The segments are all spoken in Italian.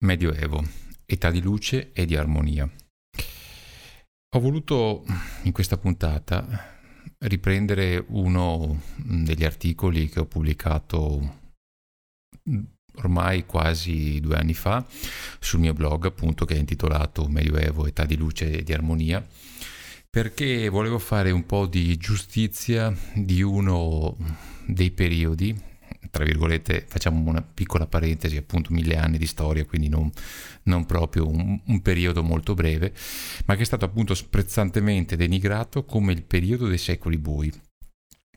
Medioevo, età di luce e di armonia. Ho voluto in questa puntata riprendere uno degli articoli che ho pubblicato ormai quasi due anni fa sul mio blog, appunto, che è intitolato Medioevo, età di luce e di armonia, perché volevo fare un po' di giustizia di uno dei periodi tra virgolette, facciamo una piccola parentesi, appunto mille anni di storia, quindi non, non proprio un, un, periodo molto breve, ma che è stato appunto sprezzantemente denigrato come il periodo dei secoli bui.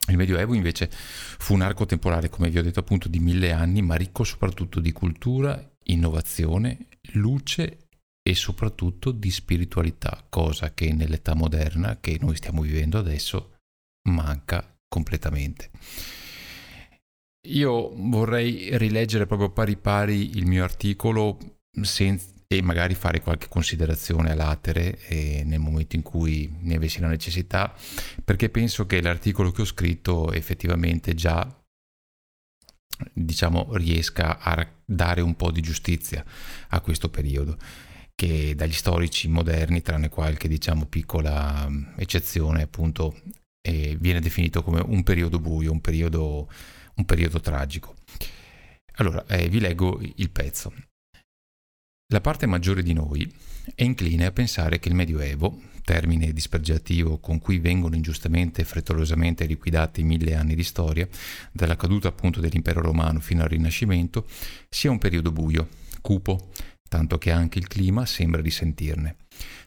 Il Medioevo invece fu un arco temporale, come vi ho detto appunto, di mille anni, ma ricco soprattutto di cultura, innovazione, luce e soprattutto di spiritualità, cosa che nell'età moderna che noi stiamo vivendo adesso manca completamente. Io vorrei rileggere proprio pari pari il mio articolo senza, e magari fare qualche considerazione a latere nel momento in cui ne avessi la necessità, perché penso che l'articolo che ho scritto effettivamente già diciamo riesca a dare un po' di giustizia a questo periodo che dagli storici moderni, tranne qualche diciamo piccola eccezione, appunto eh, viene definito come un periodo buio, un periodo un periodo tragico. Allora, eh, vi leggo il pezzo. La parte maggiore di noi è incline a pensare che il Medioevo, termine dispregiativo con cui vengono ingiustamente e frettolosamente liquidati mille anni di storia, dalla caduta appunto dell'impero romano fino al Rinascimento, sia un periodo buio, cupo, tanto che anche il clima sembra risentirne.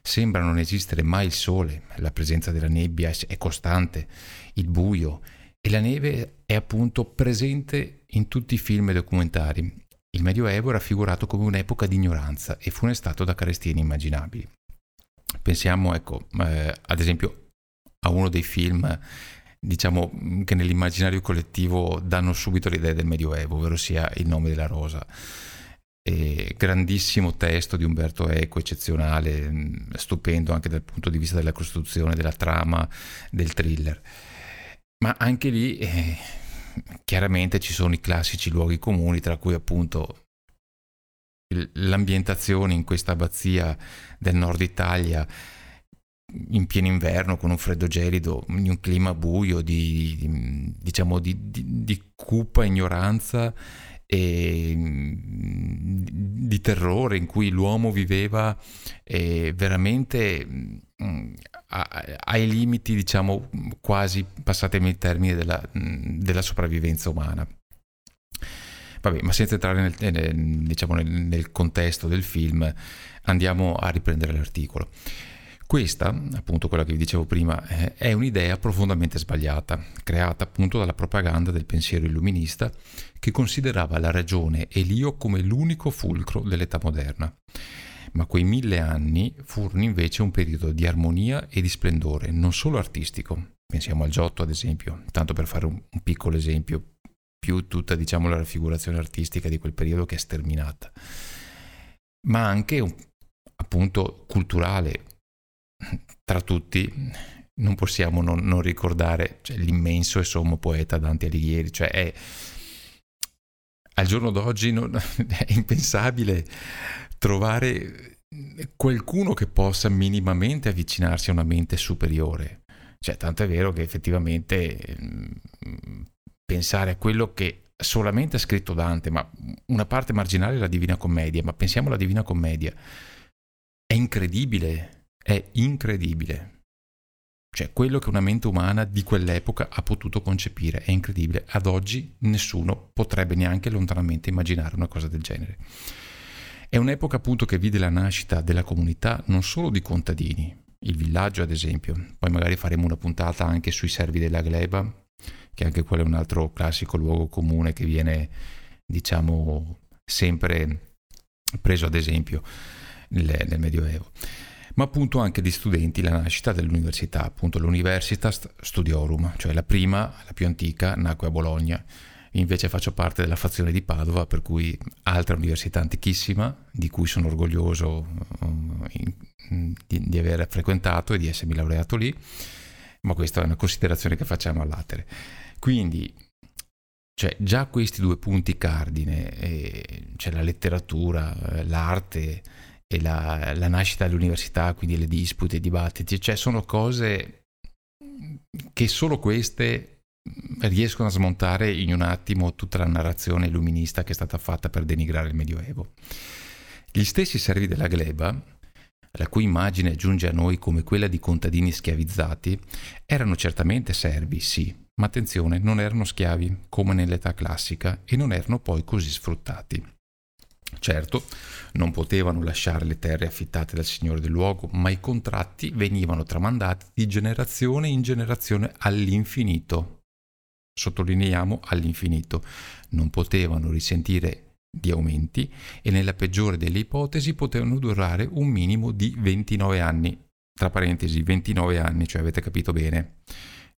Sembra non esistere mai il sole, la presenza della nebbia è costante, il buio, e la neve è appunto presente in tutti i film e documentari. Il Medioevo è raffigurato come un'epoca di ignoranza e funestato da carestie inimmaginabili. Pensiamo, ecco, eh, ad esempio a uno dei film diciamo che nell'immaginario collettivo danno subito l'idea del Medioevo, ovvero sia Il nome della rosa. E grandissimo testo di Umberto Eco, eccezionale, stupendo anche dal punto di vista della costruzione, della trama, del thriller. Ma anche lì eh, chiaramente ci sono i classici luoghi comuni, tra cui appunto l'ambientazione in questa abbazia del nord Italia in pieno inverno con un freddo gelido, in un clima buio di, di diciamo di, di, di, cupa ignoranza e di terrore in cui l'uomo viveva eh, veramente ai limiti, diciamo, quasi, passatemi il termine, della, della sopravvivenza umana. Vabbè, ma senza entrare nel, nel, diciamo, nel, nel contesto del film, andiamo a riprendere l'articolo. Questa, appunto quella che vi dicevo prima, eh, è un'idea profondamente sbagliata, creata appunto dalla propaganda del pensiero illuminista che considerava la ragione e l'io come l'unico fulcro dell'età moderna ma quei mille anni furono invece un periodo di armonia e di splendore, non solo artistico. Pensiamo al Giotto, ad esempio, tanto per fare un, piccolo esempio, più tutta diciamo la raffigurazione artistica di quel periodo che è sterminata, ma anche un, appunto culturale. Tra tutti non possiamo non, non ricordare cioè, l'immenso e sommo poeta Dante Alighieri, cioè è al giorno d'oggi non, è impensabile trovare qualcuno che possa minimamente avvicinarsi a una mente superiore. Cioè, tanto è vero che effettivamente mm, pensare a quello che solamente ha scritto Dante, ma una parte marginale è la Divina Commedia, ma pensiamo alla Divina Commedia, è incredibile, è incredibile. Cioè, quello che una mente umana di quell'epoca ha potuto concepire è incredibile. Ad oggi nessuno potrebbe neanche lontanamente immaginare una cosa del genere. È un'epoca appunto che vide la nascita della comunità non solo di contadini, il villaggio ad esempio, poi magari faremo una puntata anche sui servi della gleba, che anche quello è un altro classico luogo comune che viene diciamo sempre preso ad esempio nel, nel Medioevo ma appunto anche di studenti la nascita dell'università, appunto l'Universitas Studiorum, cioè la prima, la più antica, nacque a Bologna invece faccio parte della fazione di Padova, per cui altra università antichissima, di cui sono orgoglioso uh, in, di, di, aver frequentato e di essermi laureato lì, ma questa è una considerazione che facciamo all'atere. Quindi Cioè già questi due punti cardine, eh, cioè la letteratura, eh, l'arte e la, la nascita dell'università, quindi le dispute, i dibattiti, cioè sono cose che solo queste riescono a smontare in un attimo tutta la narrazione illuminista che è stata fatta per denigrare il Medioevo. Gli stessi servi della gleba, la cui immagine giunge a noi come quella di contadini schiavizzati, erano certamente servi, sì, ma attenzione, non erano schiavi come nell'età classica e non erano poi così sfruttati. Certo, non potevano lasciare le terre affittate dal signore del luogo, ma i contratti venivano tramandati di generazione in generazione all'infinito. Sottolineiamo all'infinito. Non potevano risentire di aumenti e nella peggiore delle ipotesi potevano durare un minimo di 29 anni. Tra parentesi, 29 anni, cioè avete capito bene.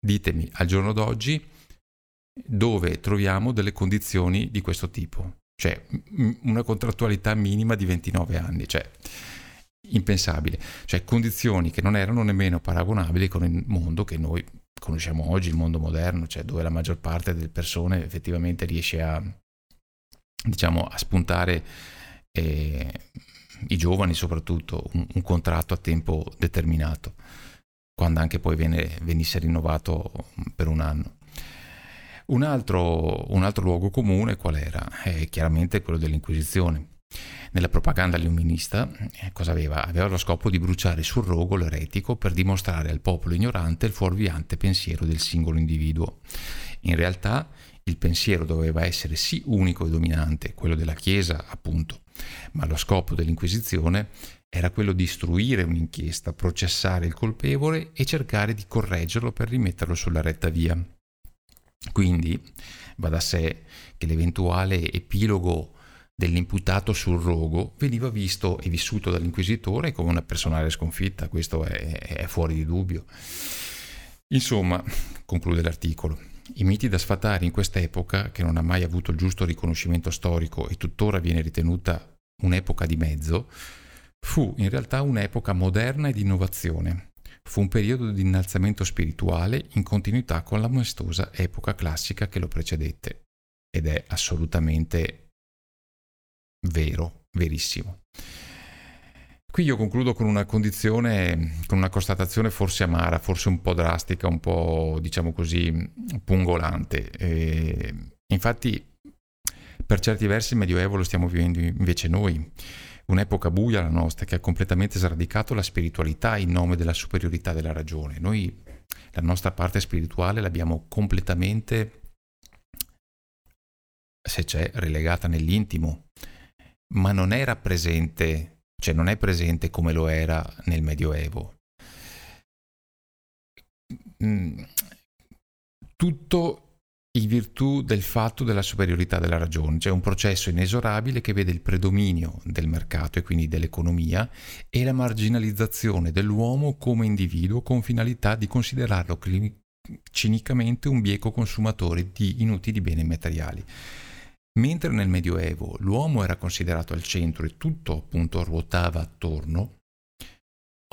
Ditemi al giorno d'oggi dove troviamo delle condizioni di questo tipo cioè una contrattualità minima di 29 anni, cioè impensabile, cioè condizioni che non erano nemmeno paragonabili con il mondo che noi conosciamo oggi, il mondo moderno, cioè dove la maggior parte delle persone effettivamente riesce a, diciamo, a spuntare eh, i giovani soprattutto un, un, contratto a tempo determinato, quando anche poi viene, venisse rinnovato per un anno. Un altro, un altro luogo comune qual era? È chiaramente quello dell'Inquisizione. Nella propaganda illuminista eh, cosa aveva? Aveva lo scopo di bruciare sul rogo l'eretico per dimostrare al popolo ignorante il fuorviante pensiero del singolo individuo. In realtà il pensiero doveva essere sì unico e dominante, quello della Chiesa appunto, ma lo scopo dell'Inquisizione era quello di istruire un'inchiesta, processare il colpevole e cercare di correggerlo per rimetterlo sulla retta via. Quindi va da sé che l'eventuale epilogo dell'imputato sul rogo veniva visto e vissuto dall'inquisitore come una personale sconfitta, questo è, è fuori di dubbio. Insomma, conclude l'articolo, i miti da sfatare in quest'epoca, che non ha mai avuto il giusto riconoscimento storico e tuttora viene ritenuta un'epoca di mezzo, fu in realtà un'epoca moderna e di innovazione, Fu un periodo di innalzamento spirituale in continuità con la maestosa epoca classica che lo precedette. Ed è assolutamente vero, verissimo. Qui io concludo con una condizione, con una constatazione forse amara, forse un po' drastica, un po' diciamo così pungolante. E infatti per certi versi il Medioevo lo stiamo vivendo invece noi un'epoca buia la nostra che ha completamente sradicato la spiritualità in nome della superiorità della ragione. Noi la nostra parte spirituale l'abbiamo completamente, se c'è, relegata nell'intimo, ma non era presente, cioè non è presente come lo era nel Medioevo. Mm, tutto in virtù del fatto della superiorità della ragione, cioè un processo inesorabile che vede il predominio del mercato e quindi dell'economia e la marginalizzazione dell'uomo come individuo con finalità di considerarlo cinicamente un bieco consumatore di inutili beni materiali. Mentre nel Medioevo l'uomo era considerato al centro e tutto appunto ruotava attorno,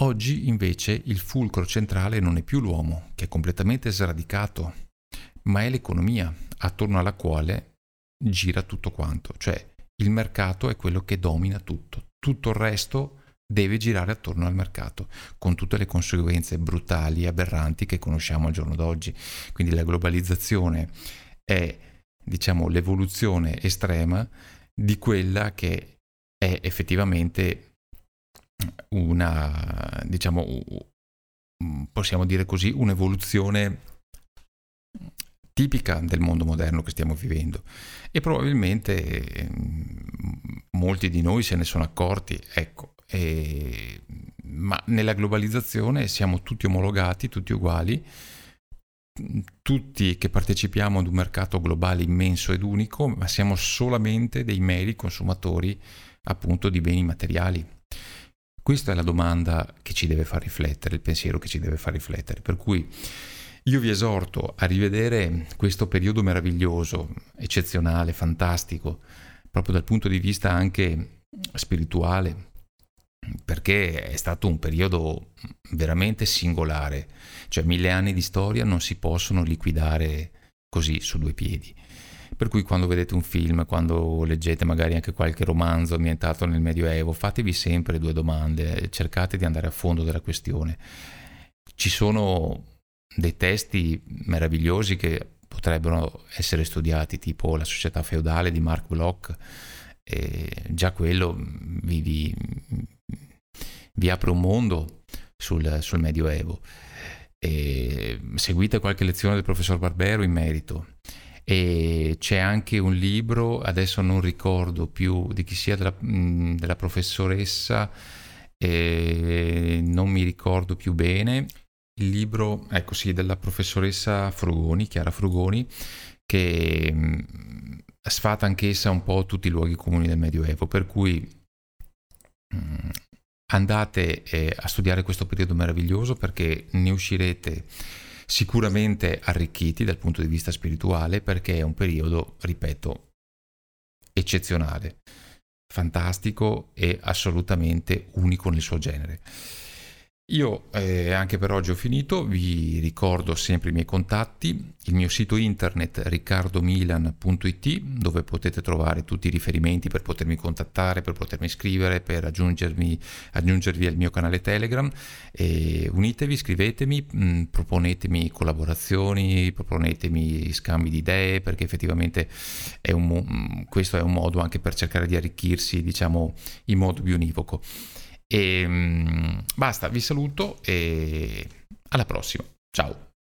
oggi invece il fulcro centrale non è più l'uomo, che è completamente sradicato ma è l'economia attorno alla quale gira tutto quanto, cioè il mercato è quello che domina tutto, tutto il resto deve girare attorno al mercato, con tutte le conseguenze brutali e aberranti che conosciamo al giorno d'oggi. Quindi la globalizzazione è, diciamo, l'evoluzione estrema di quella che è effettivamente una, diciamo, possiamo dire così, un'evoluzione tipica del mondo moderno che stiamo vivendo e probabilmente molti di noi se ne sono accorti, ecco, e, ma nella globalizzazione siamo tutti omologati, tutti uguali, tutti che partecipiamo ad un mercato globale immenso ed unico, ma siamo solamente dei meri consumatori appunto di beni materiali. Questa è la domanda che ci deve far riflettere, il pensiero che ci deve far riflettere. Per cui io vi esorto a rivedere questo periodo meraviglioso, eccezionale, fantastico, proprio dal punto di vista anche spirituale, perché è stato un periodo veramente singolare, cioè mille anni di storia non si possono liquidare così su due piedi, Per cui quando vedete un film, quando leggete magari anche qualche romanzo ambientato nel Medioevo, fatevi sempre due domande, cercate di andare a fondo della questione. Ci sono dei testi meravigliosi che potrebbero essere studiati, tipo La società feudale di Mark Bloch, e già quello vi, vi, vi apre un mondo sul, sul Medioevo. E seguite qualche lezione del professor Barbero in merito. E c'è anche un libro, adesso non ricordo più di chi sia della, della professoressa, non mi ricordo più bene, il libro, ecco sì, della professoressa Frugoni, Chiara Frugoni, che mh, sfata anch'essa un po' tutti i luoghi comuni del Medioevo, per cui mh, andate eh, a studiare questo periodo meraviglioso perché ne uscirete sicuramente arricchiti dal punto di vista spirituale perché è un periodo, ripeto, eccezionale, fantastico e assolutamente unico nel suo genere. Io eh, anche per oggi ho finito, vi ricordo sempre i miei contatti, il mio sito internet riccardomilan.it dove potete trovare tutti i riferimenti per potermi contattare, per potermi scrivere, per aggiungervi al mio canale Telegram. E unitevi, scrivetemi, mh, mm, proponetemi collaborazioni, proponetemi scambi di idee perché effettivamente è un, mm, questo è un modo anche per cercare di arricchirsi diciamo in modo più univoco. E ehm, basta, vi saluto e alla prossima. Ciao.